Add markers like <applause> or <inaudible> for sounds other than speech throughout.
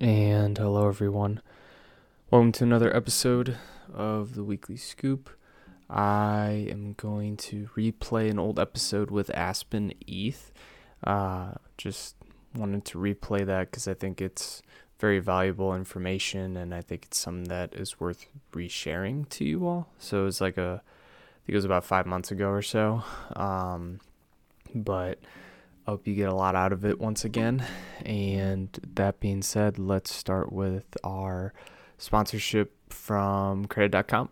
And hello, everyone. Welcome to another episode of the Weekly Scoop. I am going to replay an old episode with Aspen ETH. Uh, just wanted to replay that because I think it's very valuable information and I think it's something that is worth resharing to you all. So it was like a, I think it was about five months ago or so. Um, but Hope you get a lot out of it once again. And that being said, let's start with our sponsorship from credit.com.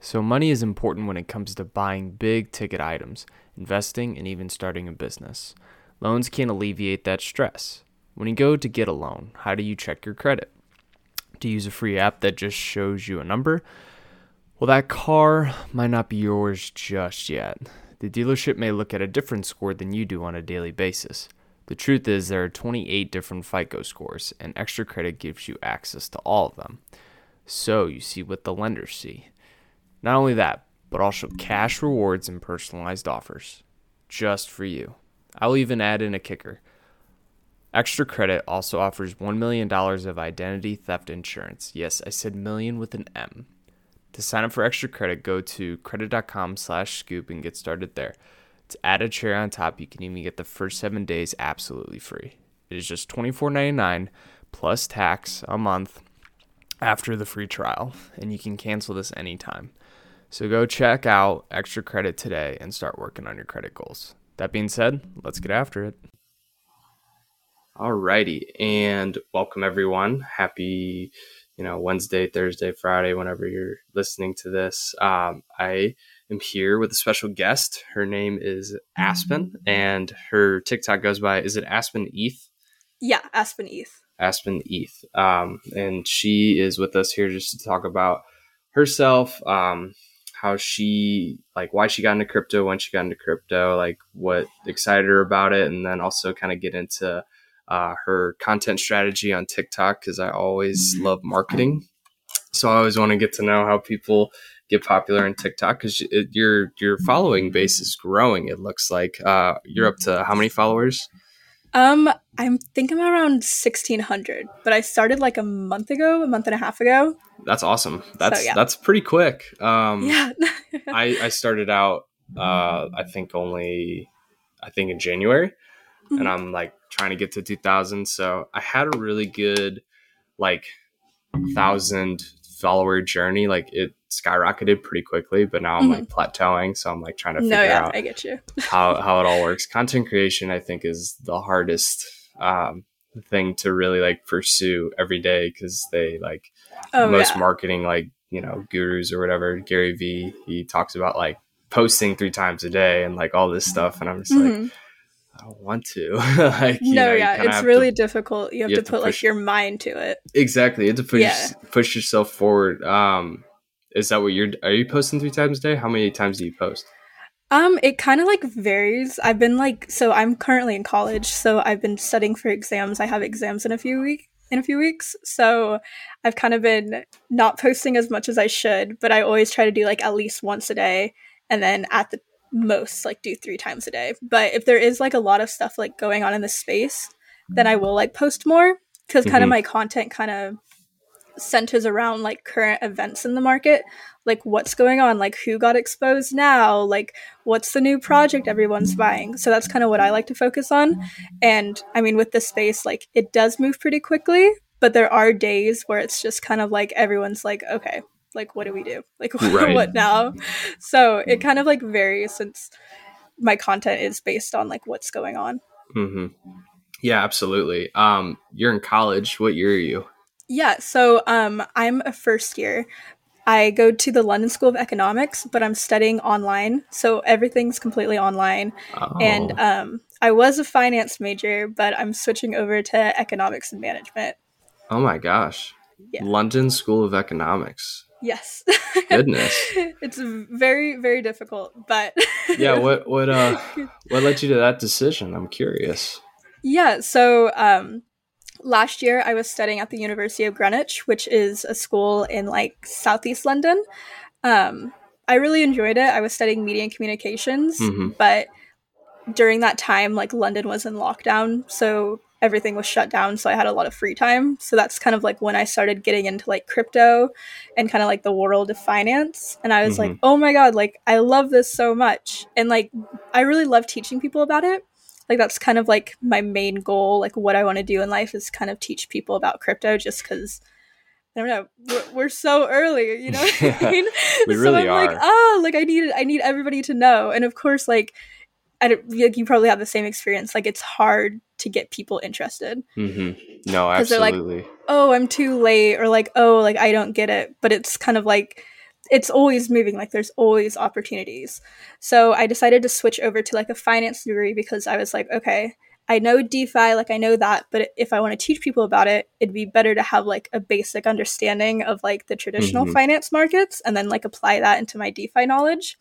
So, money is important when it comes to buying big ticket items, investing, and even starting a business. Loans can alleviate that stress. When you go to get a loan, how do you check your credit? Do you use a free app that just shows you a number? Well, that car might not be yours just yet. The dealership may look at a different score than you do on a daily basis. The truth is, there are 28 different FICO scores, and extra credit gives you access to all of them. So you see what the lenders see. Not only that, but also cash rewards and personalized offers. Just for you. I'll even add in a kicker. Extra Credit also offers $1 million of identity theft insurance. Yes, I said million with an M. To sign up for extra credit, go to credit.com slash scoop and get started there. To add a cherry on top, you can even get the first seven days absolutely free. It is just $24.99 plus tax a month after the free trial, and you can cancel this anytime. So go check out extra credit today and start working on your credit goals. That being said, let's get after it. Alrighty, and welcome everyone. Happy you know, Wednesday, Thursday, Friday, whenever you're listening to this. Um, I am here with a special guest. Her name is Aspen, and her TikTok goes by, is it Aspen ETH? Yeah, Aspen ETH. Aspen ETH. Um, and she is with us here just to talk about herself, um, how she, like, why she got into crypto, when she got into crypto, like, what excited her about it, and then also kind of get into uh, her content strategy on TikTok because I always mm-hmm. love marketing. So I always want to get to know how people get popular on TikTok because your your following base is growing. It looks like uh, you're up to how many followers? Um, I think I'm thinking around sixteen hundred, but I started like a month ago, a month and a half ago. That's awesome. That's so, yeah. that's pretty quick. Um, yeah, I I started out uh, I think only I think in January, mm-hmm. and I'm like trying to get to 2000. So I had a really good like thousand follower journey. Like it skyrocketed pretty quickly, but now I'm mm-hmm. like plateauing. So I'm like trying to figure no, yeah, out I get you. how, <laughs> how it all works. Content creation, I think is the hardest, um, thing to really like pursue every day. Cause they like oh, most yeah. marketing, like, you know, gurus or whatever, Gary V, he talks about like posting three times a day and like all this stuff. And I'm just mm-hmm. like, I don't want to. <laughs> like, no, know, yeah, it's really to, difficult. You have, you have to, to, put push, like your mind to it. Exactly, you have to push yeah. push yourself forward. Um, is that what you're? Are you posting three times a day? How many times do you post? Um, it kind of like varies. I've been like, so I'm currently in college, so I've been studying for exams. I have exams in a few weeks. In a few weeks, so I've kind of been not posting as much as I should, but I always try to do like at least once a day, and then at the most like do three times a day. But if there is like a lot of stuff like going on in the space, then I will like post more because mm-hmm. kind of my content kind of centers around like current events in the market, like what's going on, like who got exposed now, like what's the new project everyone's buying. So that's kind of what I like to focus on. And I mean, with the space, like it does move pretty quickly, but there are days where it's just kind of like everyone's like, okay, like what do we do? Like <laughs> right. what now? So it kind of like varies since my content is based on like what's going on. Mm-hmm. yeah absolutely. Um you're in college. What year are you? Yeah so um i'm a first year. I go to the london school of economics but i'm studying online so everything's completely online. Oh. and um i was a finance major but i'm switching over to economics and management. Oh my gosh. Yeah. london school of economics Yes. Goodness. <laughs> it's very very difficult, but <laughs> Yeah, what what uh <laughs> what led you to that decision? I'm curious. Yeah, so um last year I was studying at the University of Greenwich, which is a school in like southeast London. Um I really enjoyed it. I was studying media and communications, mm-hmm. but during that time like London was in lockdown, so everything was shut down so i had a lot of free time so that's kind of like when i started getting into like crypto and kind of like the world of finance and i was mm-hmm. like oh my god like i love this so much and like i really love teaching people about it like that's kind of like my main goal like what i want to do in life is kind of teach people about crypto just because I don't know. We're, we're, so early, you know. What I <laughs> mean? we so I'm are. like, oh, like I need, it I need everybody to know. And of course, like I don't, like you probably have the same experience. Like it's hard to get people interested. Mm-hmm. No, absolutely. They're like, oh, I'm too late, or like, oh, like I don't get it. But it's kind of like it's always moving. Like there's always opportunities. So I decided to switch over to like a finance degree because I was like, okay, I know DeFi, like I know that, but if I want to teach people about it, it'd be better to have like a basic understanding of like the traditional mm-hmm. finance markets and then like apply that into my DeFi knowledge.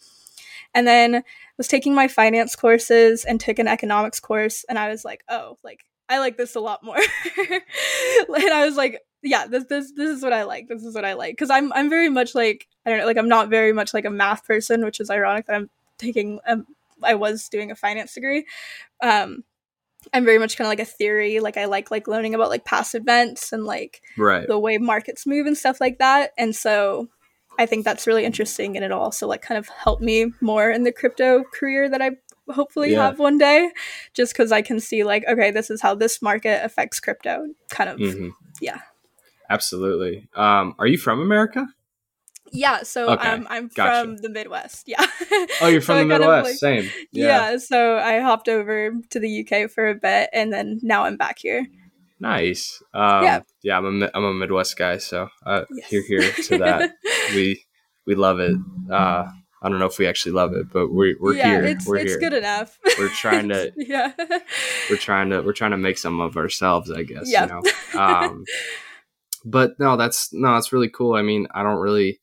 And then was taking my finance courses and took an economics course and I was like, "Oh, like I like this a lot more." <laughs> and I was like, yeah, this this this is what I like. This is what I like cuz I'm I'm very much like I don't know, like I'm not very much like a math person, which is ironic that I'm taking um, I was doing a finance degree. Um I'm very much kind of like a theory. Like I like like learning about like past events and like right. the way markets move and stuff like that. And so I think that's really interesting, and it'll also like kind of help me more in the crypto career that I hopefully yeah. have one day, just because I can see like, okay, this is how this market affects crypto. Kind of, mm-hmm. yeah. Absolutely. Um, are you from America? Yeah, so okay. um, I'm gotcha. from the Midwest. Yeah. Oh, you're <laughs> from so the Midwest. Like, Same. Yeah. yeah. So I hopped over to the UK for a bit, and then now I'm back here. Nice. Um, yeah. Yeah, I'm a I'm a Midwest guy, so uh, yes. here here to that. <laughs> we we love it. Uh, I don't know if we actually love it, but we're we're yeah, here. It's, we're it's here. good enough. We're trying to <laughs> yeah. We're trying to we're trying to make some of ourselves, I guess. Yeah. You know? um, but no, that's no, that's really cool. I mean, I don't really.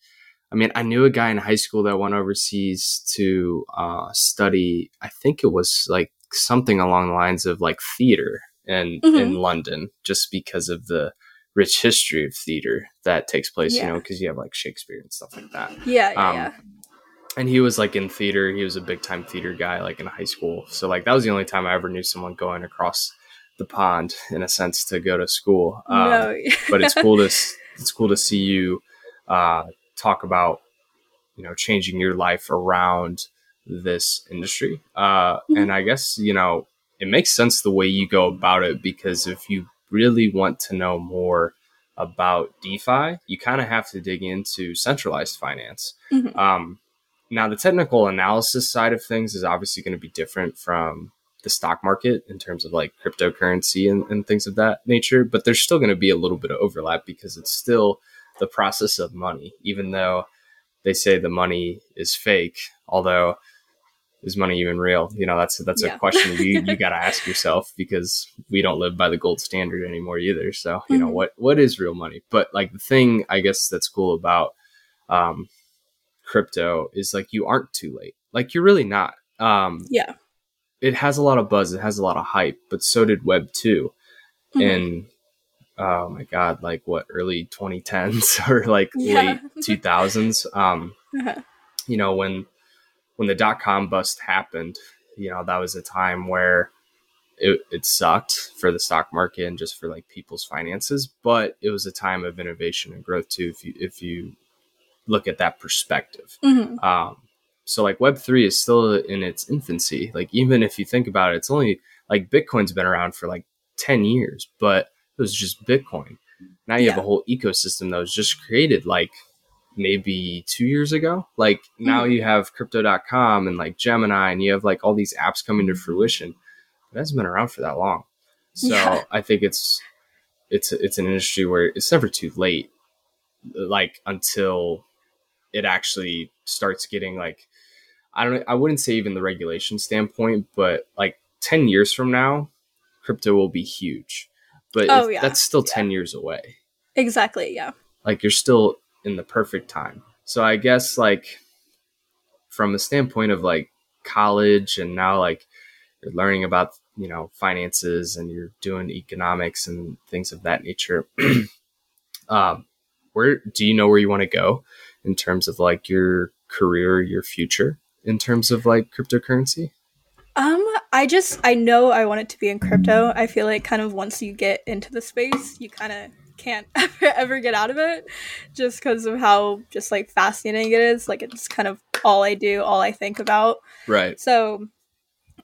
I mean, I knew a guy in high school that went overseas to uh, study. I think it was like something along the lines of like theater in mm-hmm. in London, just because of the rich history of theater that takes place. Yeah. You know, because you have like Shakespeare and stuff like that. Yeah, yeah, um, yeah. And he was like in theater. He was a big time theater guy, like in high school. So like that was the only time I ever knew someone going across the pond, in a sense, to go to school. Um, no. <laughs> but it's cool to it's cool to see you uh, talk about you know changing your life around this industry. Uh, mm-hmm. And I guess you know it makes sense the way you go about it because if you really want to know more about DeFi, you kind of have to dig into centralized finance. Mm-hmm. Um, now, the technical analysis side of things is obviously going to be different from the stock market in terms of like cryptocurrency and, and things of that nature, but there's still going to be a little bit of overlap because it's still the process of money, even though they say the money is fake, although is money even real? You know, that's that's yeah. a question you you <laughs> got to ask yourself because we don't live by the gold standard anymore either. So you mm-hmm. know what what is real money? But like the thing I guess that's cool about um, crypto is like you aren't too late. Like you're really not. Um, yeah. It has a lot of buzz. It has a lot of hype, but so did Web 2 mm-hmm. And oh my god, like what early 2010s <laughs> or like yeah. late 2000s. Um, uh-huh. <laughs> You know when when the dot com bust happened, you know, that was a time where it, it sucked for the stock market and just for like people's finances, but it was a time of innovation and growth too. If you, if you look at that perspective. Mm-hmm. Um, so like web three is still in its infancy. Like, even if you think about it, it's only like Bitcoin's been around for like 10 years, but it was just Bitcoin. Now you yeah. have a whole ecosystem that was just created like maybe two years ago. Like now hmm. you have crypto.com and like Gemini and you have like all these apps coming to fruition. It hasn't been around for that long. So yeah. <laughs> I think it's it's it's an industry where it's never too late like until it actually starts getting like I don't I wouldn't say even the regulation standpoint, but like 10 years from now, crypto will be huge. But oh, yeah. that's still yeah. 10 years away. Exactly, yeah. Like you're still in the perfect time. So I guess like from a standpoint of like college and now like you're learning about you know finances and you're doing economics and things of that nature <clears throat> um, where do you know where you want to go in terms of like your career your future in terms of like cryptocurrency um I just I know I want it to be in crypto. I feel like kind of once you get into the space, you kind of can't <laughs> ever, ever get out of it just because of how just like fascinating it is. Like it's kind of all I do, all I think about. Right. So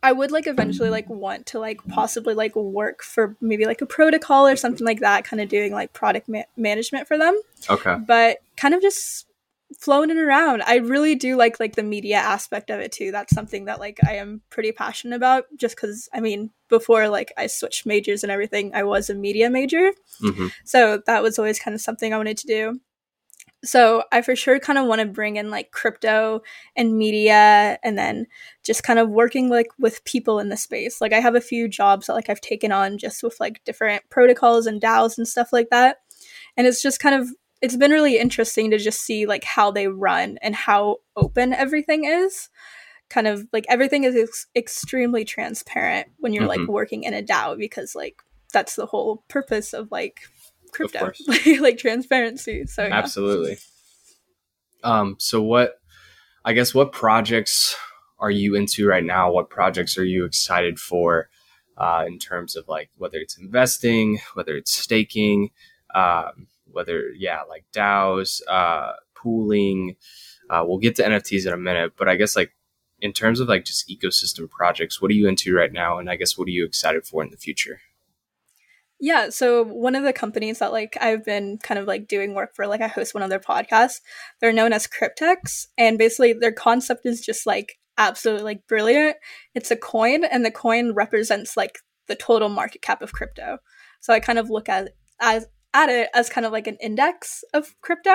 I would like eventually like want to like possibly like work for maybe like a protocol or something like that, kind of doing like product ma- management for them. Okay. But kind of just floating around. I really do like like the media aspect of it too. That's something that like I am pretty passionate about. Just because I mean, before like I switched majors and everything, I was a media major, hmm so that was always kind of something I wanted to do. So I for sure kind of want to bring in like crypto and media, and then just kind of working like with people in the space. Like I have a few jobs that like I've taken on just with like different protocols and DAOs and stuff like that, and it's just kind of it's been really interesting to just see like how they run and how open everything is kind of like everything is ex- extremely transparent when you're like Mhm. working in a DAO because like that's the whole purpose of like crypto course. <laughs> like transparency so yeah. Absolutely. Um, so what I guess what projects are you into right now? What projects are you excited for uh, in terms of like whether it's investing, whether it's staking, um, whether yeah, like DAOs, uh, pooling. Uh, we'll get to NFTs in a minute, but I guess like in terms of like just ecosystem projects, what are you into right now? And I guess what are you excited for in the future? yeah so one of the companies that like i've been kind of like doing work for like i host one of their podcasts they're known as cryptex and basically their concept is just like absolutely like brilliant it's a coin and the coin represents like the total market cap of crypto so i kind of look at as at it as kind of like an index of crypto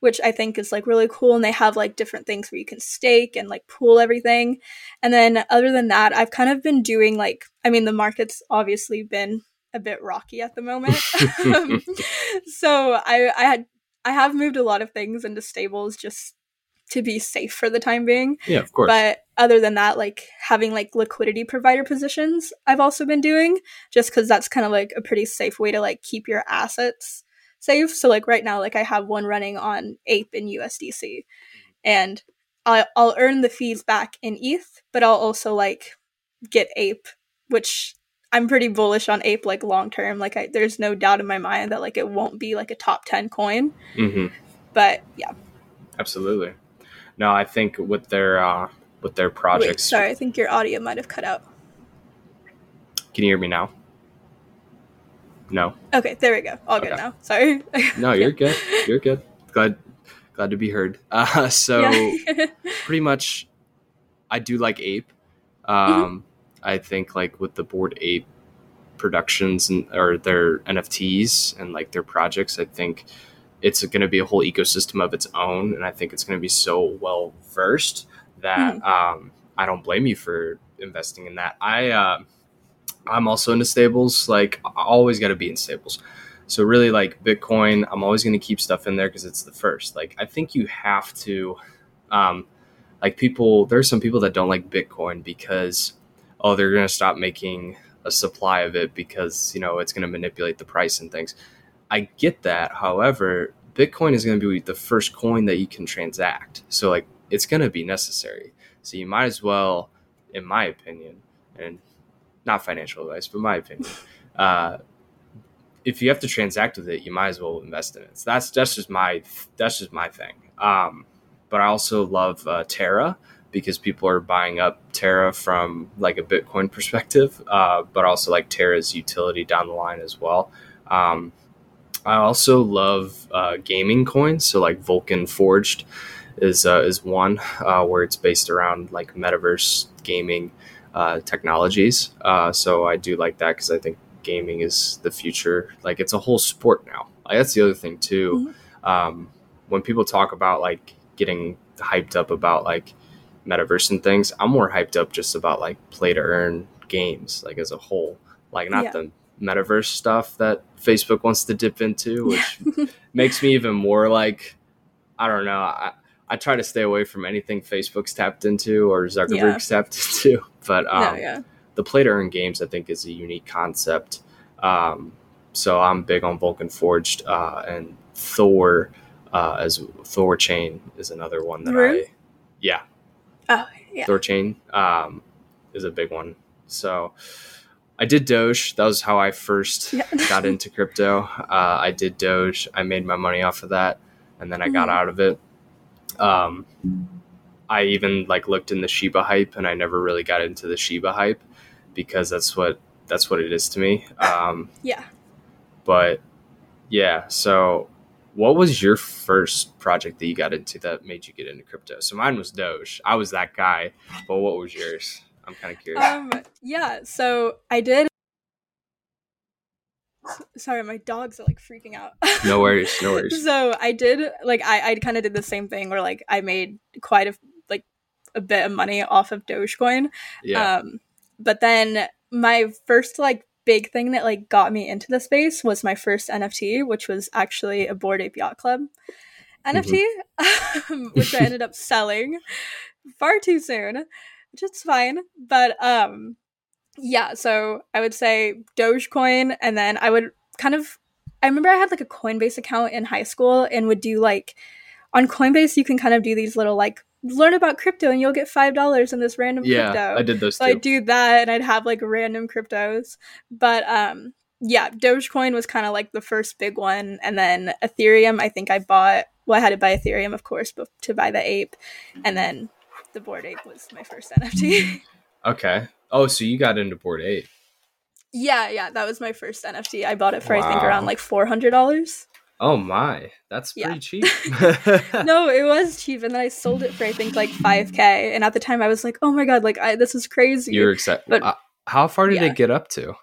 which i think is like really cool and they have like different things where you can stake and like pool everything. And then other than that i've kind of been doing like i mean the market's obviously been a bit rocky at the moment. Um, <laughs> <laughs> so i i had i have moved a lot of things into stables just to be safe for the time being. Yeah, of course. but other than that like having like liquidity provider positions i've also been doing just because that's kind of like a pretty safe way to like keep your assets safe. So like right now like i have one running on ape in usdc and I'll, I'll earn the fees back in eth but i'll also like get ape which i'm pretty bullish on ape like long term. Like I, there's no doubt in my mind that like it won't be like a top 10 coin. Hmm but yeah. Absolutely. No, I think with their uh, with their wait projects. sorry i think your audio might have cut out Can you hear me now? No. okay there we go all good now sorry <laughs> No, you're good. You're good. Glad glad to be heard. <laughs> Uh, so Yeah. <laughs> pretty much, I do like Ape. Um, I think like with the bored Ape productions and or their NFTs and like their projects, I think it's going to be a whole ecosystem of its own, and I think it's going to be so well versed that um, I don't blame you for investing in that. I uh, I'm also into stables. Like I always got to be in stables. So really, like Bitcoin, I'm always going to keep stuff in there because it's the first. Like I think you have to, um, like people. There are some people that don't like Bitcoin because oh they're going to stop making a supply of it because you know it's going to manipulate the price and things. I get that. However, Bitcoin is going to be the first coin that you can transact. So like it's going to be necessary. So you might as well, in my opinion, and not financial advice, but my opinion, <laughs> uh, if you have to transact with it, you might as well invest in it. So that's that's just my that's just my thing. Um, but I also love uh, Terra because people are buying up Terra from like a Bitcoin <laughs> perspective, uh, but also like Terra's utility down the line as well. Um, I also love uh, gaming coins, so like Vulcan Forged is uh, is one uh, where it's based around like metaverse gaming uh, technologies. Uh, so I do like that because I think gaming is the future. Like it's a whole sport now. Like, that's the other thing too. Um, when people talk about like getting hyped up about like metaverse and things, I'm more hyped up just about like play to earn games, like as a whole. Like not Yeah. the metaverse stuff that Facebook wants to dip into, which <laughs> makes me even more like I don't know. I, I try to stay away from anything Facebook's tapped into or Zuckerberg's tapped <laughs> into. But um, no, yeah. the play to earn games, I think, is a unique concept. Um, so I'm big on Vulcan Forged uh, and Thor uh, as THORChain is another one that Rune? I, yeah, Oh, yeah. Thor Chain um, is a big one. So I did Doge. That was how I first Yeah. <laughs> got into crypto. Uh, I did Doge. I made my money off of that, and then I got Mhm. out of it. Um, I even like looked in the Shiba hype, and I never really got into the Shiba hype because that's what that's what it is to me. Um, Yeah. but yeah, so what was your first project that you got into that made you get into crypto? So mine was Doge. I was that guy. But what was yours? I'm kind of curious. Um yeah, so I did Sorry, my dogs are like freaking out. no worries, no <laughs> worries. So I did like I I kind of did the same thing where like I made quite a like a bit of money off of Dogecoin. Yeah. Um, but then my first like big thing that like got me into the space was my first NFT, which was actually a Bored Ape Yacht Club NFT, <laughs> um, which I ended up selling far too soon, which is fine. But um, yeah, so I would say Dogecoin, and then I would kind of. I remember I had like a Coinbase account in high school and would do like on Coinbase you can kind of do these little like learn about crypto and you'll get five dollars in this random yeah, crypto. I did those So. I'd do that and I'd have like random cryptos. But um yeah, Dogecoin was kind of like the first big one. And then Ethereum, I think I bought well, I had to buy Ethereum, of course, but to buy the ape. And then the bored ape was my first NFT. <laughs> okay. Oh, so you got into Bored Ape. yeah, yeah, that was my first NFT. I bought it for I think around like four hundred dollars. Oh my, that's Yeah. pretty cheap. <laughs> <laughs> no, it was cheap, and then I sold it for I think like five k. And at the time, I was like, "Oh my god, like I, this is crazy." You're excited. But- uh, how far did yeah. it get up to?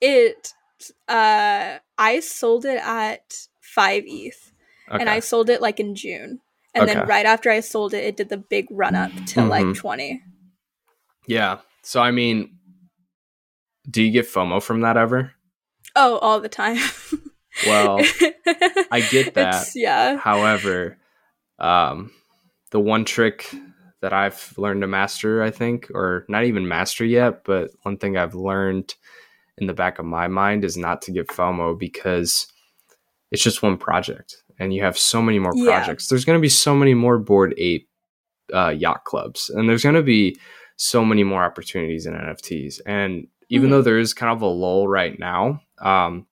it uh i sold it at 5 eth Okay. and i sold it like in june and then right after i sold it it did the big run up to like Mhm. 20 yeah. So I mean, do you get FOMO from that ever? oh all the time <laughs> Well, I get that. It's- yeah However, um, the one trick that I've learned to master, I think, or not even master yet, but one thing I've learned in the back of my mind is not to get FOMO because it's just one project and you have so many more Yeah. projects. There's going to be so many more bored ape uh, yacht clubs and there's going to be so many more opportunities in NFTs. And even Mhm. though there is kind of a lull right now, um,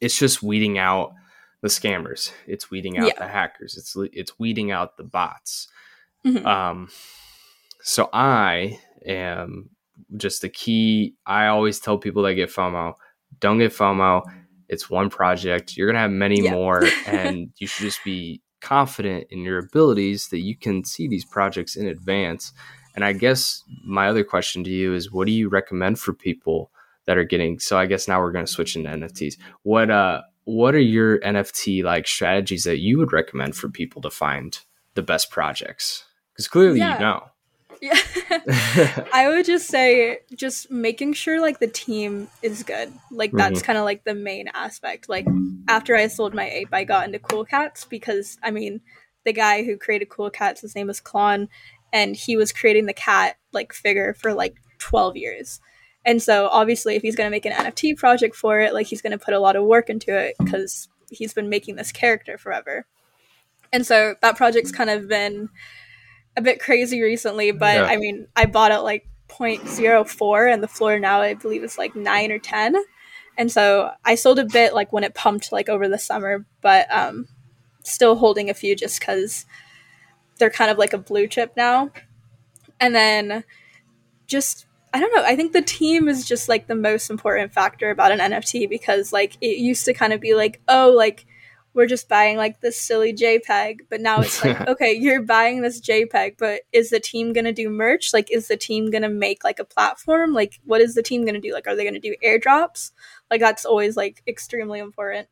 it's just weeding out the scammers. It's weeding out Yeah. the hackers. It's it's weeding out the bots. Mhm. Um, so I am just the key. I always tell people that get FOMO, don't get FOMO. It's one project. You're gonna have many Yeah. more, <laughs> and you should just be confident in your abilities that you can see these projects in advance. And I guess my other question to you is, what do you recommend for people that are getting? So I guess now we're gonna switch into NFTs. What uh, what are your NFT like strategies that you would recommend for people to find the best projects? Because clearly Yeah. you know. Yeah. <laughs> <laughs> I would just say just making sure like the team is good. Like that's Mm-hmm. kind of like the main aspect. Like after i sold my ape i got into cool cats because i mean the guy who created cool cats his name was Clon and he was creating the cat like figure for like 12 years. And so obviously if he's going to make an nft project for it like he's going to put a lot of work into it because he's been making this character forever. And so that project's kind of been a bit crazy recently but Yeah. i mean i bought it like 0.04 and the floor now i believe is like 9 or 10 and so i sold a bit like when it pumped like over the summer but um still holding a few just because they're kind of like a blue chip now and then just i don't know i think the team is just like the most important factor about an nft because like it used to kind of be like oh like we're just buying like this silly JPEG, but now it's like, <laughs> okay, you're buying this JPEG, but is the team gonna do merch? Like, is the team gonna make like a platform? Like, what is the team gonna do? Like, are they gonna do airdrops? Like, that's always like extremely important.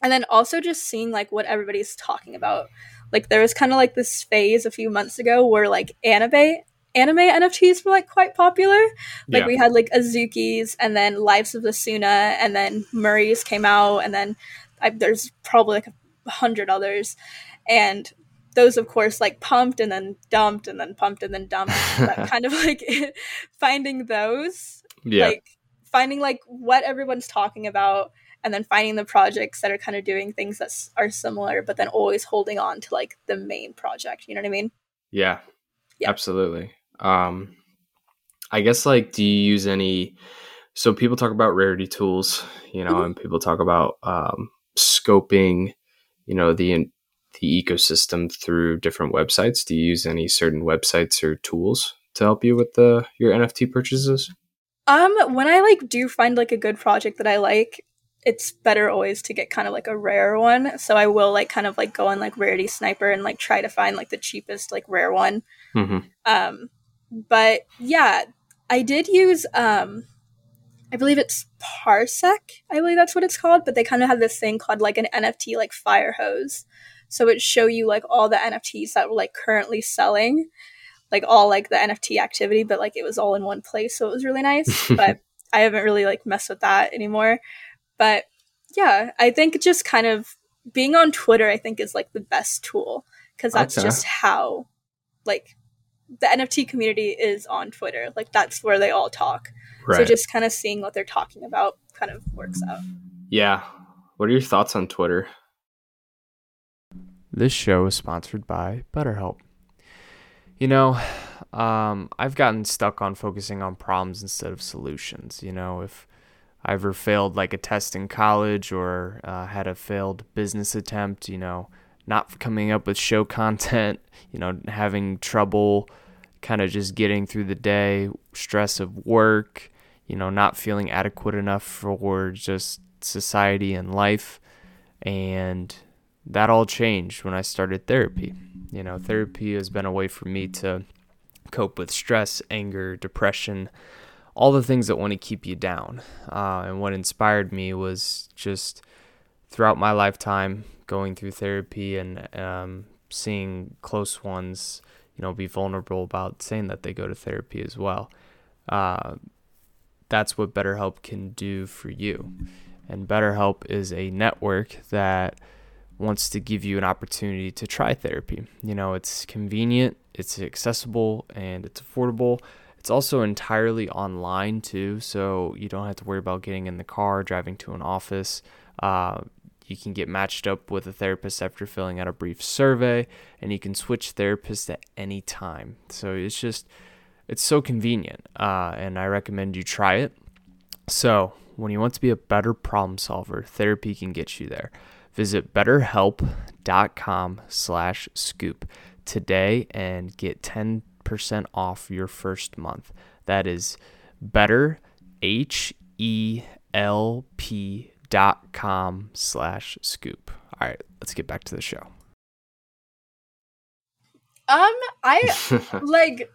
And then also just seeing like what everybody's talking about. Like, there was kind of like this phase a few months ago where like anime anime NFTs were like quite popular. Like Yeah. we had like Azuki's and then Lives of Asuna and then Murray's came out and then I, there's probably like a hundred others, and those of course like pumped and then dumped and then pumped and then dumped. <laughs> but kind of like <laughs> finding those, yeah. like finding like what everyone's talking about, and then finding the projects that are kind of doing things that are similar, but then always holding on to like the main project. You know what I mean? Yeah, Yeah. absolutely. Um, I guess like, do you use any? So people talk about rarity tools, you know, Mhm. and people talk about um, scoping, you know, the the ecosystem through different websites. Do you use any certain websites or tools to help you with the your NFT purchases? Um, when I like do find like a good project that I like, it's better always to get kind of like a rare one. So I will like kind of like go on like Rarity Sniper and like try to find like the cheapest like rare one. Mm-hmm. Um, but yeah, I did use um, I believe it's Parsec. I believe that's what it's called. But they kind of have this thing called like an NFT like fire hose. So it show you like all the NFTs that were like currently selling, like all like the NFT activity, but like it was all in one place. So it was really nice. <laughs> but I haven't really like messed with that anymore. But yeah, I think just kind of being on Twitter, I think is like the best tool because that's Okay. just how like the NFT community is on Twitter. Like that's where they all talk. Right. So just kind of seeing what they're talking about kind of works out. yeah. What are your thoughts on Twitter? This show is sponsored by BetterHelp. You know, um, I've gotten stuck on focusing on problems instead of solutions. You know, if I ever failed like a test in college or uh, had a failed business attempt, you know, not coming up with show <laughs> content, you know, having trouble kind of just getting through the day, stress of work, you know, not feeling adequate enough for just society and life. And that all changed when I started therapy. You know, therapy has been a way for me to cope with stress, anger, depression, all the things that want to keep you down. Uh, and what inspired me was just throughout my lifetime going through therapy and um, seeing close ones, you know, be vulnerable about saying that they go to therapy as well. Uh, that's what BetterHelp can do for you. And BetterHelp is a network that wants to give you an opportunity to try therapy. You know, it's convenient, it's accessible, and it's affordable. It's also entirely online too, so you don't have to worry about getting in the car, driving to an office. Uh, you can get matched up with a therapist after filling out a brief survey, and you can switch therapists at any time. So it's just, it's so convenient, uh, and I recommend you try it. So, when you want to be a better problem solver, therapy can get you there. Visit betterhelp.com slash scoop today and get 10% off your first month. That is better, H-E-L-P dot com slash scoop. All right, let's get back to the show. Um, I <laughs> like.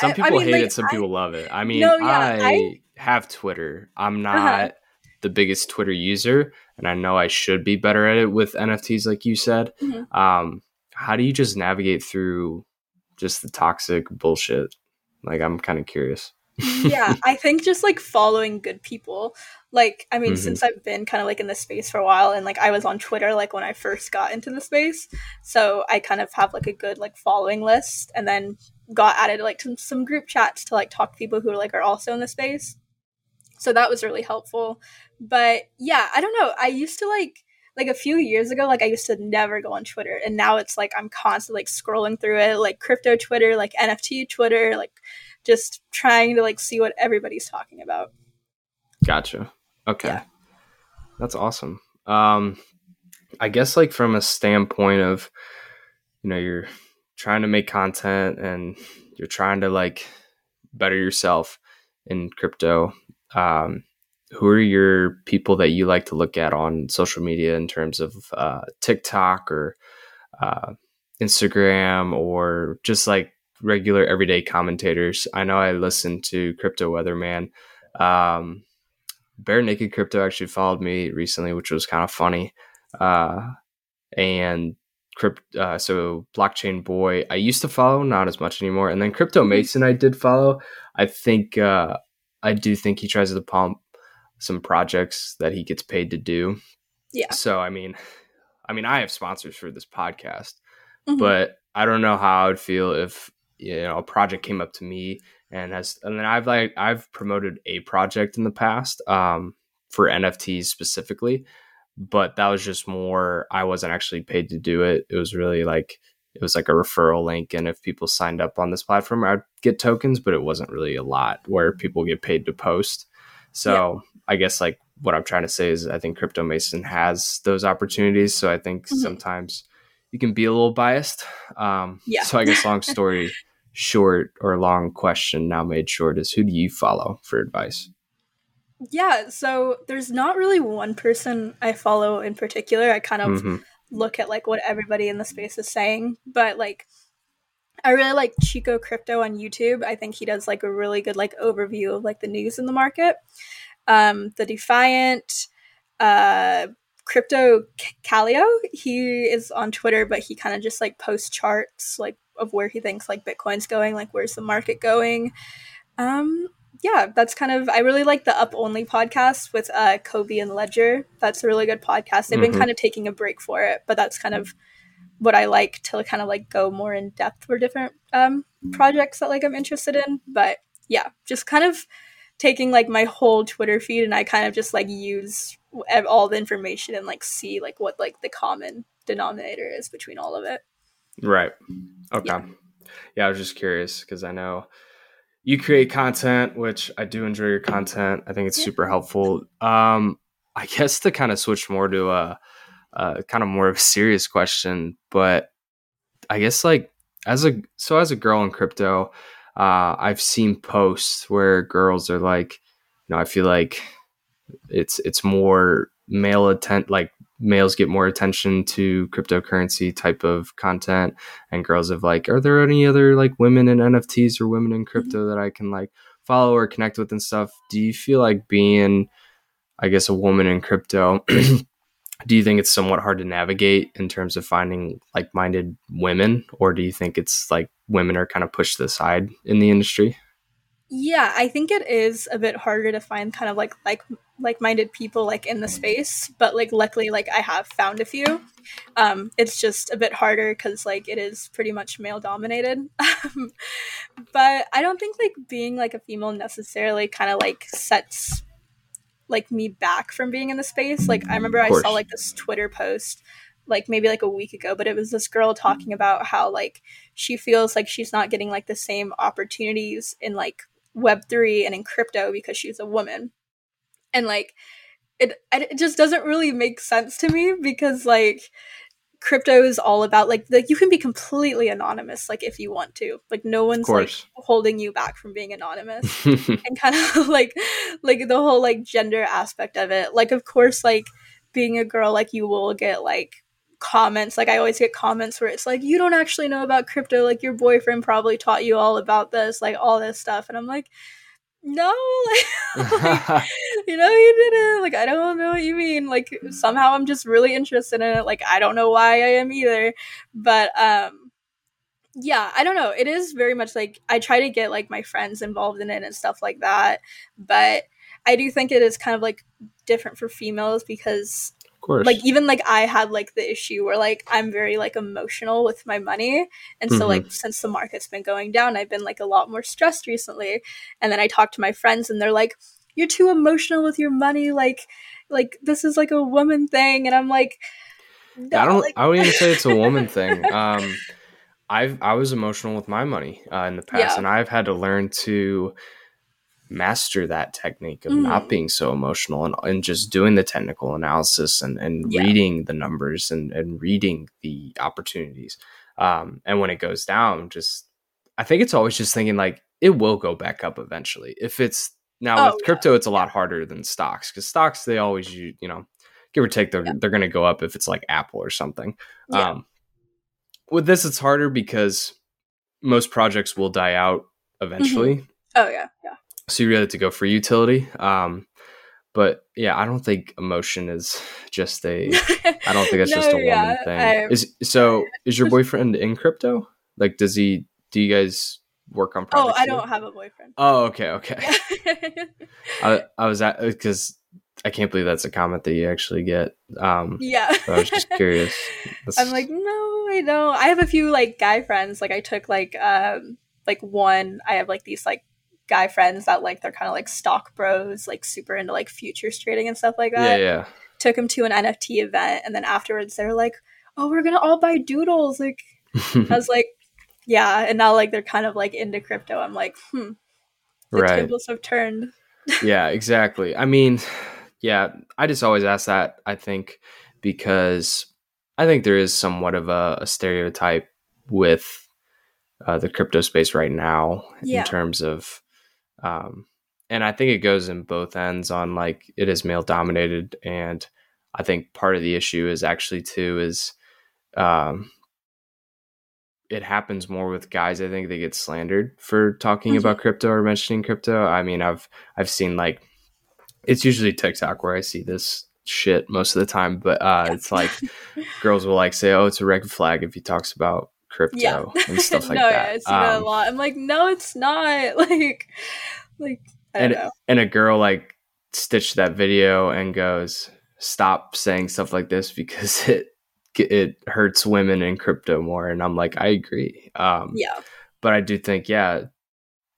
Some people I mean, hate like, it, some I- people love it. I mean, No, yeah, I, I- have Twitter. I'm not Uh-huh. the biggest Twitter user, and I know I should be better at it with NFTs, like you said. Mhm. Um, how do you just navigate through just the toxic bullshit? Like, I'm kind of curious. Yeah, I think just like following good people. Like, I mean, Mhm. since I've been kind of like in this space for a while, and like I was on Twitter like when I first got into the space, so I kind of have like a good like following list, and then got added like to some group chats to like talk to people who like are also in the space. So that was really helpful. But yeah, I don't know. I used to like like a few years ago, like I used to never go on Twitter, and now it's like I'm constantly like scrolling through it, like crypto Twitter, like NFT Twitter, like just trying to like see what everybody's talking about. Gotcha. Okay. Yeah. That's awesome. Um I guess like from a standpoint of you know, you're trying to make content and you're trying to like better yourself in crypto. Um who are your people that you like to look at on social media in terms of uh, TikTok or uh, Instagram or just like regular everyday commentators? I know I listen to Crypto Weatherman. Um, Bare Naked Crypto actually followed me recently, which was kind of funny. Uh, and crypt, uh, so Blockchain Boy, I used to follow, not as much anymore. And then Crypto Mason, I did follow. I think uh, I do think he tries to pump some projects that he gets paid to do. Yeah. So I mean, I mean, I have sponsors for this podcast, Mhm. but I don't know how I would feel if you know a project came up to me and has and then I've like I've promoted a project in the past um, for NFTs specifically, but that was just more I wasn't actually paid to do it. It was really like it was like a referral link, and if people signed up on this platform, I'd get tokens, but it wasn't really a lot where people get paid to post. So yeah. I guess like what I'm trying to say is I think Crypto Mason has those opportunities. So I think mm-hmm. sometimes you can be a little biased. Um, yeah. So I guess long <laughs> story short or long question now made short is who do you follow for advice? Yeah, so there's not really one person I follow in particular. I kind of mm-hmm. look at like what everybody in the space is saying, but like I really like Chico Crypto on YouTube. I think he does like a really good like overview of like the news in the market. Um, the Defiant, uh, Crypto Kaleo, he is on Twitter, but he kind of just like posts charts like of where he thinks like Bitcoin's going, like where's the market going. Um, yeah, that's kind of I really like the Up Only podcast with uh Cobie and Ledger. That's a really good podcast. They've mm-hmm. been kind of taking a break for it, but that's kind of what I like to kind of like go more in depth for different um projects that like I'm interested in. But yeah, just kind of taking like my whole Twitter feed and I kind of just like use all the information and like see like what like the common denominator is between all of it. Right. Okay. Yeah, yeah I was just curious because I know you create content, which I do enjoy your content. I think it's super helpful. Um, I guess to kind of switch more to a, a kind of more of a serious question, but I guess like as a so as a girl in crypto, uh, I've seen posts where girls are like, you know, I feel like it's it's more male attent like males get more attention to cryptocurrency type of content and girls have like are there any other like women in nfts or women in crypto mm-hmm. that i can like follow or connect with and stuff? Do you feel like being i guess a woman in crypto <clears throat> do you think it's somewhat hard to navigate in terms of finding like-minded women? Or do you think it's like women are kind of pushed to the side in the industry? Yeah i think it is a bit harder to find kind of like like like-minded people like in the space but like luckily like i have found a few. Um it's just a bit harder because like it is pretty much male dominated <laughs> but i don't think like being like a female necessarily kind of like sets like me back from being in the space. Like i remember i saw like this twitter post like maybe like a week ago but it was this girl talking about how like she feels like she's not getting like the same opportunities in like web3 and in crypto because she's a woman and like it it just doesn't really make sense to me because like crypto is all about like like you can be completely anonymous like if you want to. Like no one's like holding you back from being anonymous. <laughs> And kind of <laughs> like like the whole like gender aspect of it. Like of course like being a girl like you will get like comments. Like i always get comments where it's like you don't actually know about crypto. Like your boyfriend probably taught you all about this like all this stuff. And i'm like no like, <laughs> <laughs> like, you know you didn't like i don't know what you mean like somehow i'm just really interested in it like i don't know why i am either but um yeah i don't know it is very much like i try to get like my friends involved in it and stuff like that but i do think it is kind of like different for females because course. Like even like I had like the issue where like I'm very like emotional with my money. And so mm-hmm. like since the market's been going down, I've been like a lot more stressed recently. And then I talk to my friends and they're like, You're too emotional with your money, like like this is like a woman thing and I'm like no, I don't like- I wouldn't even say it's a woman <laughs> thing. Um I've I was emotional with my money uh, in the past yeah. and I've had to learn to master that technique of mm. not being so emotional and, and just doing the technical analysis and, and yeah. reading the numbers and, and reading the opportunities. Um, and when it goes down, just I think it's always just thinking like it will go back up eventually. If it's now oh, with crypto, yeah. it's a lot harder than stocks because stocks they always you you know give or take they're yeah. they're going to go up if it's like Apple or something. Um, with this, it's harder because most projects will die out eventually. Mm-hmm. Oh yeah, yeah so you really have to go for utility. Um, but yeah, I don't think emotion is just a. I don't think <laughs> that's no, just a woman yeah, thing. I, is so? Is your <laughs> boyfriend in crypto? Like, does he? Do you guys work on projects? Oh, I don't have a boyfriend. Oh, okay, okay. <laughs> I, I was at because I can't believe that's a comment that you actually get. Um, yeah, I was just curious. That's... I'm like, no, I don't. I have a few like guy friends. Like, I took like um like one. I have like these like guy friends that like they're kind of like stock bros, like super into like futures trading and stuff like that. Yeah, yeah. Took him to an NFT event, and then afterwards they're like, "Oh, we're gonna all buy doodles." Like, I was <laughs> like, yeah, and now like they're kind of like into crypto. I'm like, hmm, the right. tables have turned. <laughs> yeah, exactly. I mean, yeah, I just always ask that, I think, because I think there is somewhat of a, a stereotype with uh, the crypto space right now Yeah. in terms of, um, and I think it goes in both ends on like it is male dominated. And I think part of the issue is actually too is, um, it happens more with guys. I think they get slandered for talking Mhm. about crypto or mentioning crypto. I mean, I've I've seen like it's usually TikTok where I see this shit most of the time, but uh, it's like <laughs> girls will like say, "Oh, it's a red flag if he talks about crypto Yeah. and stuff <laughs> like no, that." yeah, I see that a Um, lot. I'm like, no, it's not. <laughs> Like, like I And- know. and a girl like stitched that video and goes, "Stop saying stuff like this because <laughs> it it hurts women in crypto more." And I'm like, I agree. Um, Yeah. but I do think, yeah,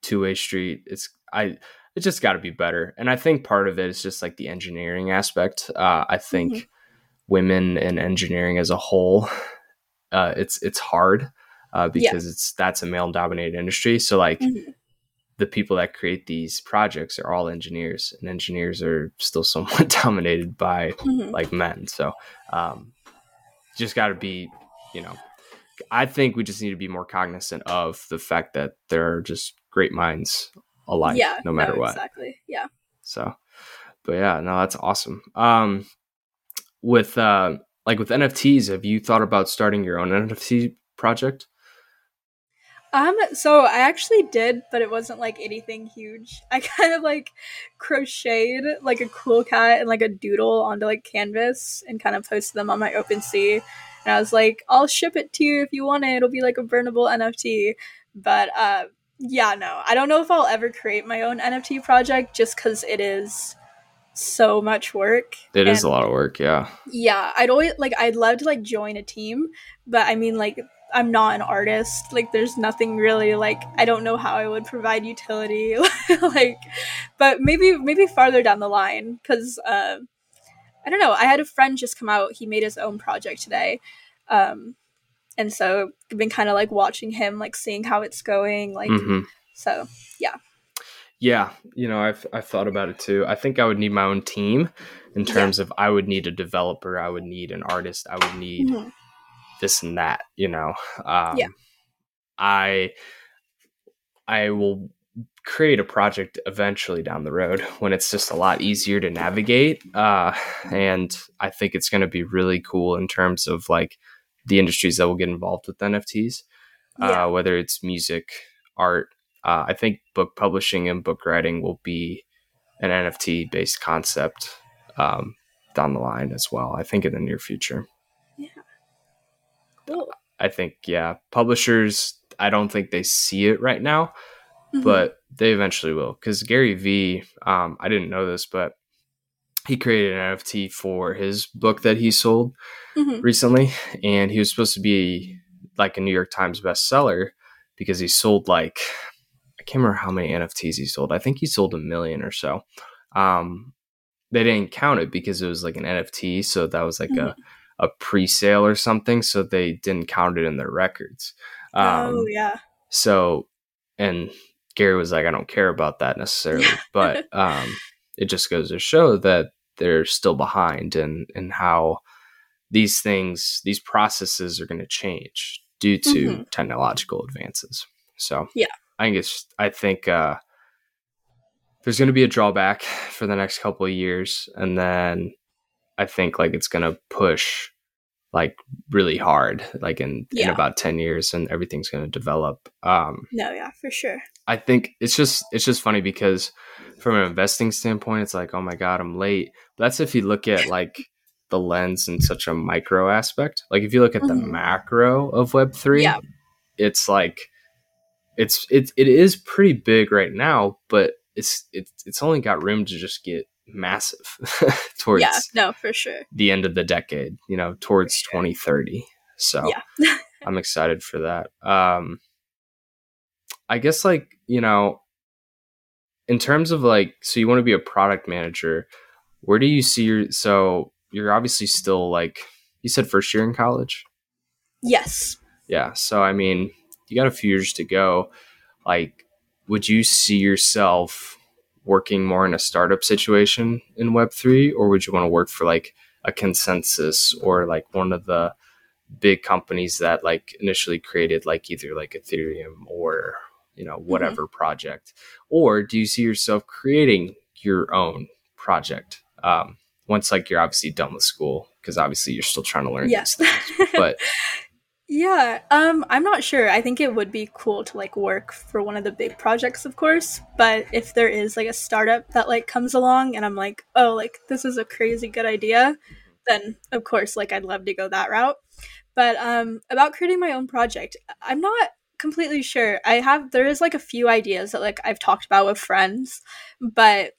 two way street. It's I. It just got to be better, and I think part of it is just like the engineering aspect. Uh, I think Mhm. women in engineering as a whole, uh, it's it's hard uh, Yeah. because it's that's a male dominated industry. So like Mhm. the people that create these projects are all engineers, and engineers are still <laughs> somewhat dominated by Mhm. like men. So um, just got to be, you know, I think we just need to be more cognizant of the fact that there are just great minds alike, yeah. no matter what. Exactly. Yeah. So, but yeah, no, that's awesome. Um, with uh, like with NFTs, have you thought about starting your own NFT project? Um, so I actually did, but it wasn't like anything huge. <laughs> I kind of like crocheted like a cool cat and like a doodle onto like canvas and kind of posted them on my OpenSea. And I was like, I'll ship it to you if you want it. It'll be like a burnable NFT. But uh yeah, no. I don't know if I'll ever create my own NFT project just cuz it is so much work. It is And- a lot of work, yeah. yeah i'd always like i'd love to like join a team but i mean like i'm not an artist like there's nothing really like i don't know how i would provide utility <laughs> like but maybe maybe farther down the line because uh i don't know i had a friend just come out he made his own project today um and so i've been kind of like watching him like seeing how it's going like Mhm. so Yeah, you know, I've I've thought about it too. I think I would need my own team in Yeah. terms of I would need a developer, I would need an artist, I would need mhm, this and that. You know, um, Yeah. I I will create a project eventually down the road when it's just a lot easier to navigate, uh, and I think it's going to be really cool in terms of like the industries that will get involved with NFTs, yeah uh, whether it's music, art. Uh, I think book publishing and book writing will be an NFT based concept um, down the line as well. I think in the near future. cool I think yeah, publishers. I don't think they see it right now, Mhm. but they eventually will. Because Gary Vee, um, I didn't know this, but he created an NFT for his book that he sold Mhm. recently, and he was supposed to be like a New York Times bestseller because he sold like can't remember how many NFTs he sold. I think he sold a million or so. Um, they didn't count it because it was like an NFT, so that was like a a pre-sale or something, so they didn't count it in their records. Um, oh yeah so, and Gary was like, I don't care about that necessarily, but um, it just goes to show that they're still behind and and how these things, these processes are going to change due to Mhm. technological advances. So, Yeah. I think it's, I think uh, there's going to be a drawback for the next couple of years, and then I think like it's going to push like really hard like in, in about 10 years and everything's going to develop. Um no yeah for sure. I think it's just it's just funny because from an investing standpoint it's like oh my god i'm late. But that's if you look at <laughs> like the lens in such a micro aspect. Like if you look at the Mhm. macro of web3 Yeah. it's like it's it, it is pretty big right now but it's it's it's only got room to just get massive <laughs> towards yeah no for sure the end of the decade, you know, towards sure. 2030. So Yeah. <laughs> I'm excited for that. Um, I guess, like, you know, in terms of like, so you want to be a product manager, where do you see your, so you're obviously still like, you said first year in college? yes Yeah. So I mean, you got a few years to go. Like, would you see yourself working more in a startup situation in Web three, or would you want to work for like a ConsenSys or like one of the big companies that like initially created like either like Ethereum or you know whatever mm-hmm. project, or do you see yourself creating your own project um, once like you're obviously done with school because obviously you're still trying to learn yes. these things, but <laughs> Yeah, um, I'm not sure. I think it would be cool to like work for one of the big projects, of course. But if there is like a startup that like comes along and I'm like, oh, like this is a crazy good idea, then of course, like I'd love to go that route. But um, about creating my own project, I'm not completely sure. I have there is like a few ideas that like I've talked about with friends, but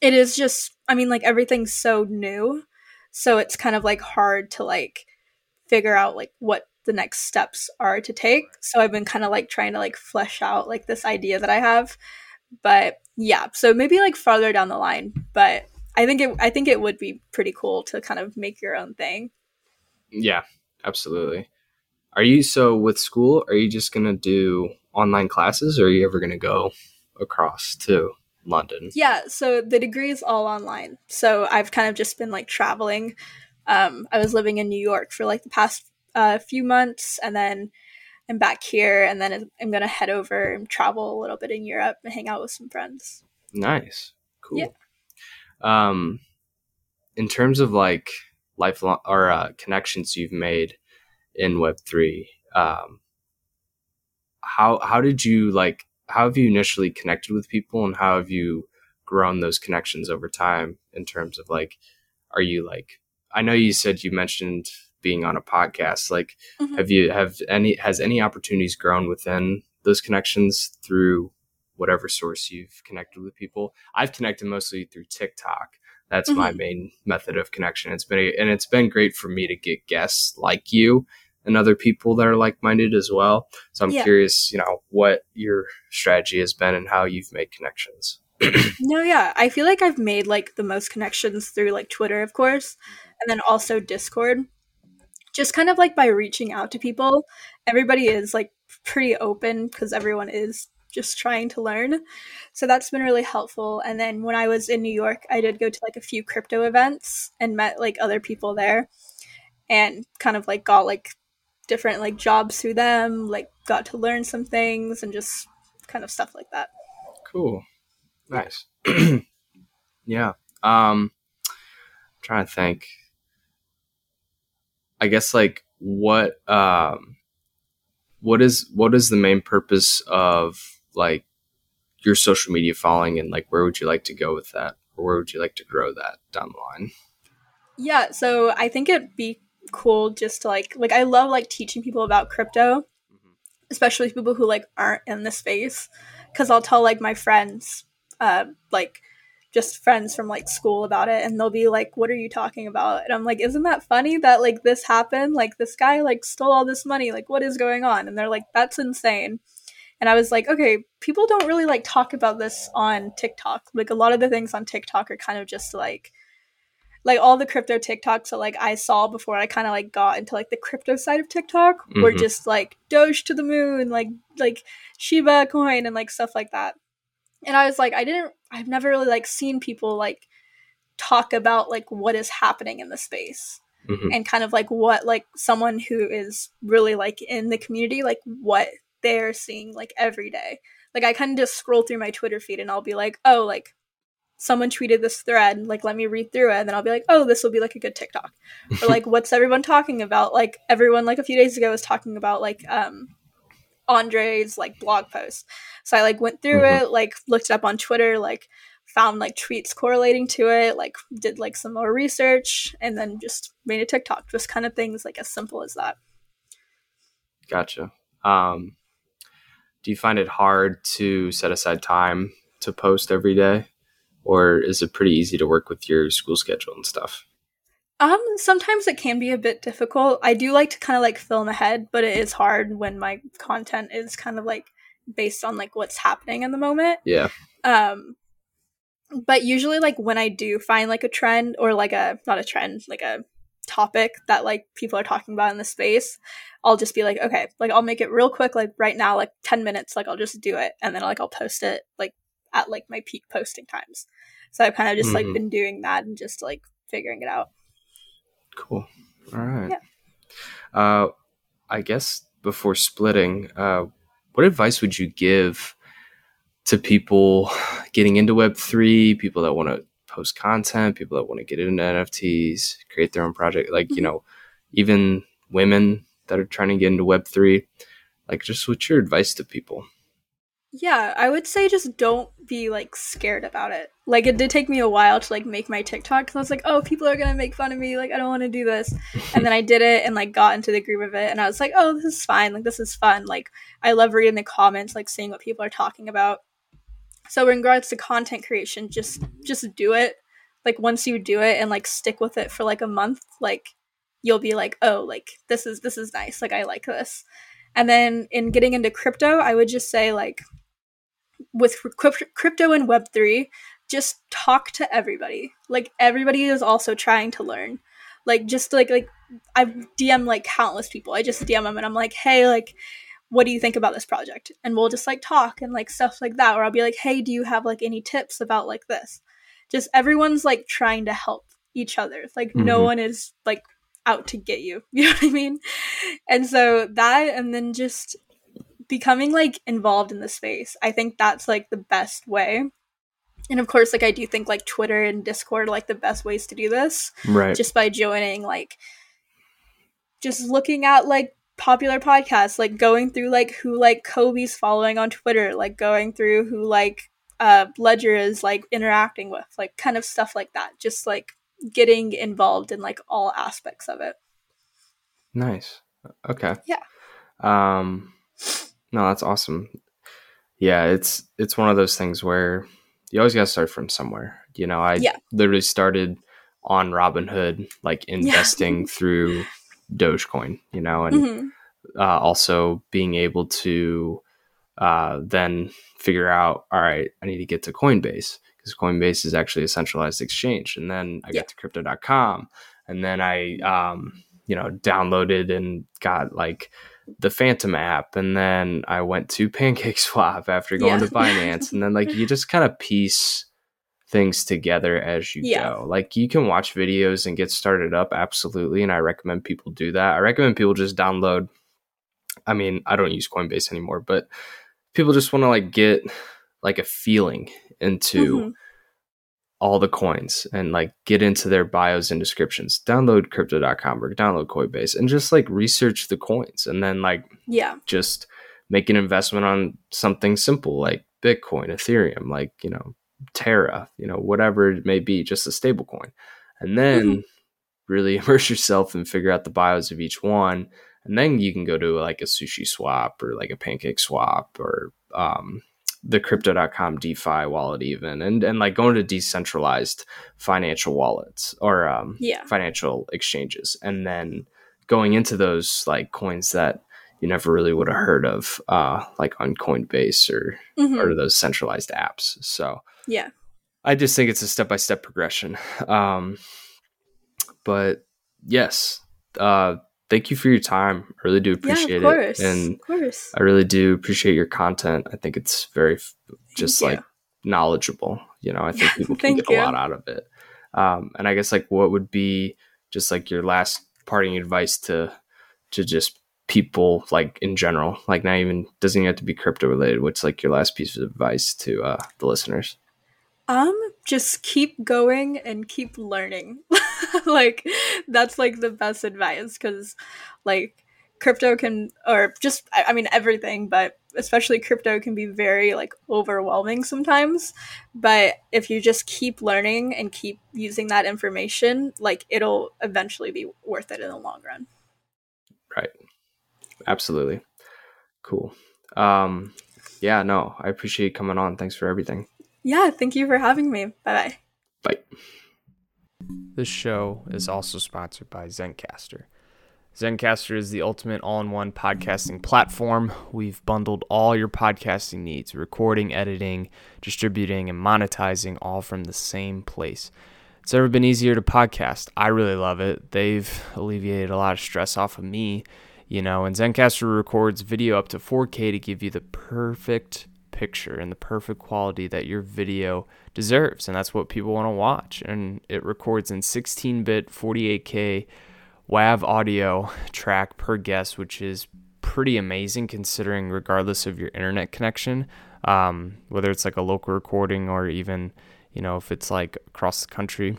it is just I mean like everything's so new, so it's kind of like hard to like figure out like what the next steps are to take. So I've been kind of like trying to like flesh out like this idea that I have. But yeah, so maybe like farther down the line, but I think it I think it would be pretty cool to kind of make your own thing. Yeah, absolutely. Are you so with school, are you just going to do online classes or are you ever going to go across to London? Yeah, so the degree is all online. So I've kind of just been like traveling. Um, I was living in New York for like the past a few months and then I'm back here and then I'm going to head over and travel a little bit in Europe and hang out with some friends. Nice. Cool. Yeah. Um in terms of like lifelong or uh, connections you've made in web3 um how how did you like how have you initially connected with people and how have you grown those connections over time in terms of like are you like I know you said you mentioned being on a podcast like mm-hmm. have you have any has any opportunities grown within those connections through whatever source you've connected with people? I've connected mostly through tiktok. That's mm-hmm. my main method of connection. It's been a, and it's been great for me to get guests like you and other people that are like-minded as well. So i'm yeah. curious you know what your strategy has been and how you've made connections. <clears throat> No yeah. I feel like i've made like the most connections through like twitter of course and then also discord just kind of like by reaching out to people everybody is like pretty open because everyone is just trying to learn. So that's been really helpful. And then when i was in new york i did go to like a few crypto events and met like other people there and kind of like got like different like jobs through them like got to learn some things and just kind of stuff like that. Cool. Nice. <clears throat> Yeah. Um I'm trying to think I guess like what um what is what is the main purpose of like your social media following and like where would you like to go with that or where would you like to grow that down the line? Yeah, so I think it'd be cool just to like like I love like teaching people about crypto, mm-hmm. especially people who like aren't in the space cuz I'll tell like my friends uh like just friends from like school about it and they'll be like what are you talking about? And i'm like isn't that funny that like this happened? Like this guy like stole all this money. Like what is going on? And they're like that's insane. And i was like okay people don't really like talk about this on tiktok. Like a lot of the things on tiktok are kind of just like like all the crypto tiktoks that like i saw before i kind of like got into like the crypto side of tiktok mm-hmm. were just like doge to the moon like like shiba coin and like stuff like that. And i was like i didn't i've never really like seen people like talk about like what is happening in the space mm-hmm. and kind of like what like someone who is really like in the community like what they're seeing like every day. Like i kind of just scroll through my twitter feed and i'll be like oh like someone tweeted this thread like let me read through it. And then i'll be like oh this will be like a good tiktok. Or like <laughs> what's everyone talking about? Like everyone like a few days ago was talking about like um Andre's like blog post. So I like went through mm-hmm. it, like looked it up on Twitter, like found like tweets correlating to it, like did like some more research, and then just made a TikTok. Just kind of things like as simple as that. Gotcha. Um, do you find it hard to set aside time to post every day, or is it pretty easy to work with your school schedule and stuff? Um, sometimes it can be a bit difficult. I do like to kind of like film ahead, but it is hard when my content is kind of like based on like what's happening in the moment. Yeah. Um, but usually like when I do find like a trend or like a not a trend, like a topic that like people are talking about in the space, I'll just be like, okay, like I'll make it real quick, like right now, like 10 minutes, like I'll just do it. And then like I'll post it like at like my peak posting times. So I've kind of just mm-hmm. like been doing that and just like figuring it out. Cool. All right. Yeah. Uh, I guess before splitting, uh, what advice would you give to people getting into Web3, people that want to post content, people that want to get into NFTs, create their own project, like, mm-hmm. you know, even women that are trying to get into Web3? Like, just what's your advice to people? Yeah, I would say just don't be like scared about it. Like it did take me a while to like make my TikTok because I was like, oh, people are gonna make fun of me. Like I don't want to do this, <laughs> and then I did it and like got into the groove of it, and I was like, oh, this is fine. Like this is fun. Like I love reading the comments, like seeing what people are talking about. So in regards to content creation, just just do it. Like once you do it and like stick with it for like a month, like you'll be like, oh, like this is this is nice. Like I like this. And then in getting into crypto, I would just say like with crypto and web3 just talk to everybody. Like everybody is also trying to learn. Like just like like i dm like countless people. I just dm them and i'm like hey like what do you think about this project? And we'll just like talk and like stuff like that or i'll be like hey do you have like any tips about like this? Just everyone's like trying to help each other. Like mm-hmm. no one is like out to get you. <laughs> You know what i mean? And so that and then just becoming like involved in the space. I think that's like the best way. And of course, like I do think like Twitter and Discord are like the best ways to do this. Right. Just by joining like just looking at like popular podcasts, like going through like who like Cobie's following on Twitter, like going through who like uh Ledger is like interacting with, like kind of stuff like that. Just like getting involved in like all aspects of it. Nice. Okay. Yeah. Um no, that's awesome. Yeah, it's it's one of those things where you always got to start from somewhere. You know, I yeah. literally started on Robinhood, like <laughs> investing yeah. through Dogecoin. You know, and mm-hmm. uh, also being able to uh, then figure out, all right, I need to get to Coinbase because Coinbase is actually a centralized exchange. And then I yeah. got to Crypto.com, and then I, um, you know, downloaded and got like the Phantom app, and then I went to Pancake Swap after going yeah. to <laughs> Binance, and then like you just kind of piece things together as you yeah. go. Like you can watch videos and get started up, absolutely, and I recommend people do that. I recommend people just download. I mean, I don't use Coinbase anymore, but people just want to like get like a feeling into mm-hmm all the coins and like get into their bios and descriptions. Download crypto.com or download Coinbase and just like research the coins and then like yeah, just make an investment on something simple like Bitcoin, Ethereum, like, you know, Terra, you know, whatever it may be, just a stable coin. And then mm-hmm. really <laughs> immerse yourself and figure out the bios of each one. And then you can go to like a sushi swap or like a pancake swap or um, the crypto.com DeFi wallet even and and like going to decentralized financial wallets or um, yeah. financial exchanges and then going into those like coins that you never really would have heard of uh, like on Coinbase or mm-hmm. or those centralized apps. So yeah. I just think it's a step by step progression. Um, but yes, uh, thank you for your time. I really do appreciate yeah, it. And of course. I really do appreciate your content. I think it's very just like knowledgeable. You know, I <laughs> think people can get you. a lot out of it. Um, and I guess like what would be just like your last parting advice to to just people like in general, like not even doesn't even have to be crypto related. What's like your last piece of advice to uh, the listeners? Um, just keep going and keep learning. <laughs> <laughs> like that's like the best advice because like crypto can or just I mean everything, but especially crypto can be very like overwhelming sometimes. But if you just keep learning and keep using that information, like it'll eventually be worth it in the long run. Right. Absolutely. Cool. Um yeah, no, I appreciate you coming on. Thanks for everything. Yeah, thank you for having me. Bye-bye. Bye. This show is also sponsored by Zencastr. Zencastr is the ultimate all in one podcasting platform. We've bundled all your podcasting needs recording, editing, distributing, and monetizing all from the same place. it's never been easier to podcast. I really love it. They've alleviated a lot of stress off of me, you know, and Zencastr records video up to 4K to give you the perfect picture and the perfect quality that your video deserves. And that's what people want to watch. And it records in 16 bit 48K WAV audio track per guest, which is pretty amazing considering, regardless of your internet connection, um, whether it's like a local recording or even you know, if it's like across the country.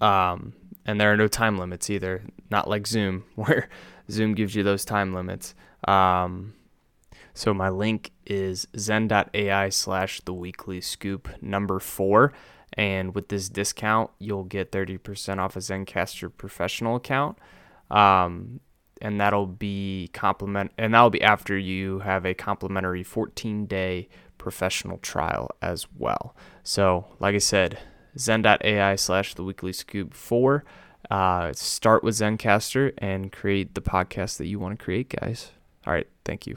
Um, and there are no time limits either, not like Zoom, <laughs> where Zoom gives you those time limits. Um, so my link is zen.ai slash the weekly scoop number four. And with this discount, you'll get 30% off a Zencastr professional account. Um, and that'll be compliment and that'll be after you have a complimentary 14 day professional trial as well. So, like I said, zen.ai slash the weekly scoop four. Uh, start with Zencastr and create the podcast that you want to create, guys. All right. Thank you.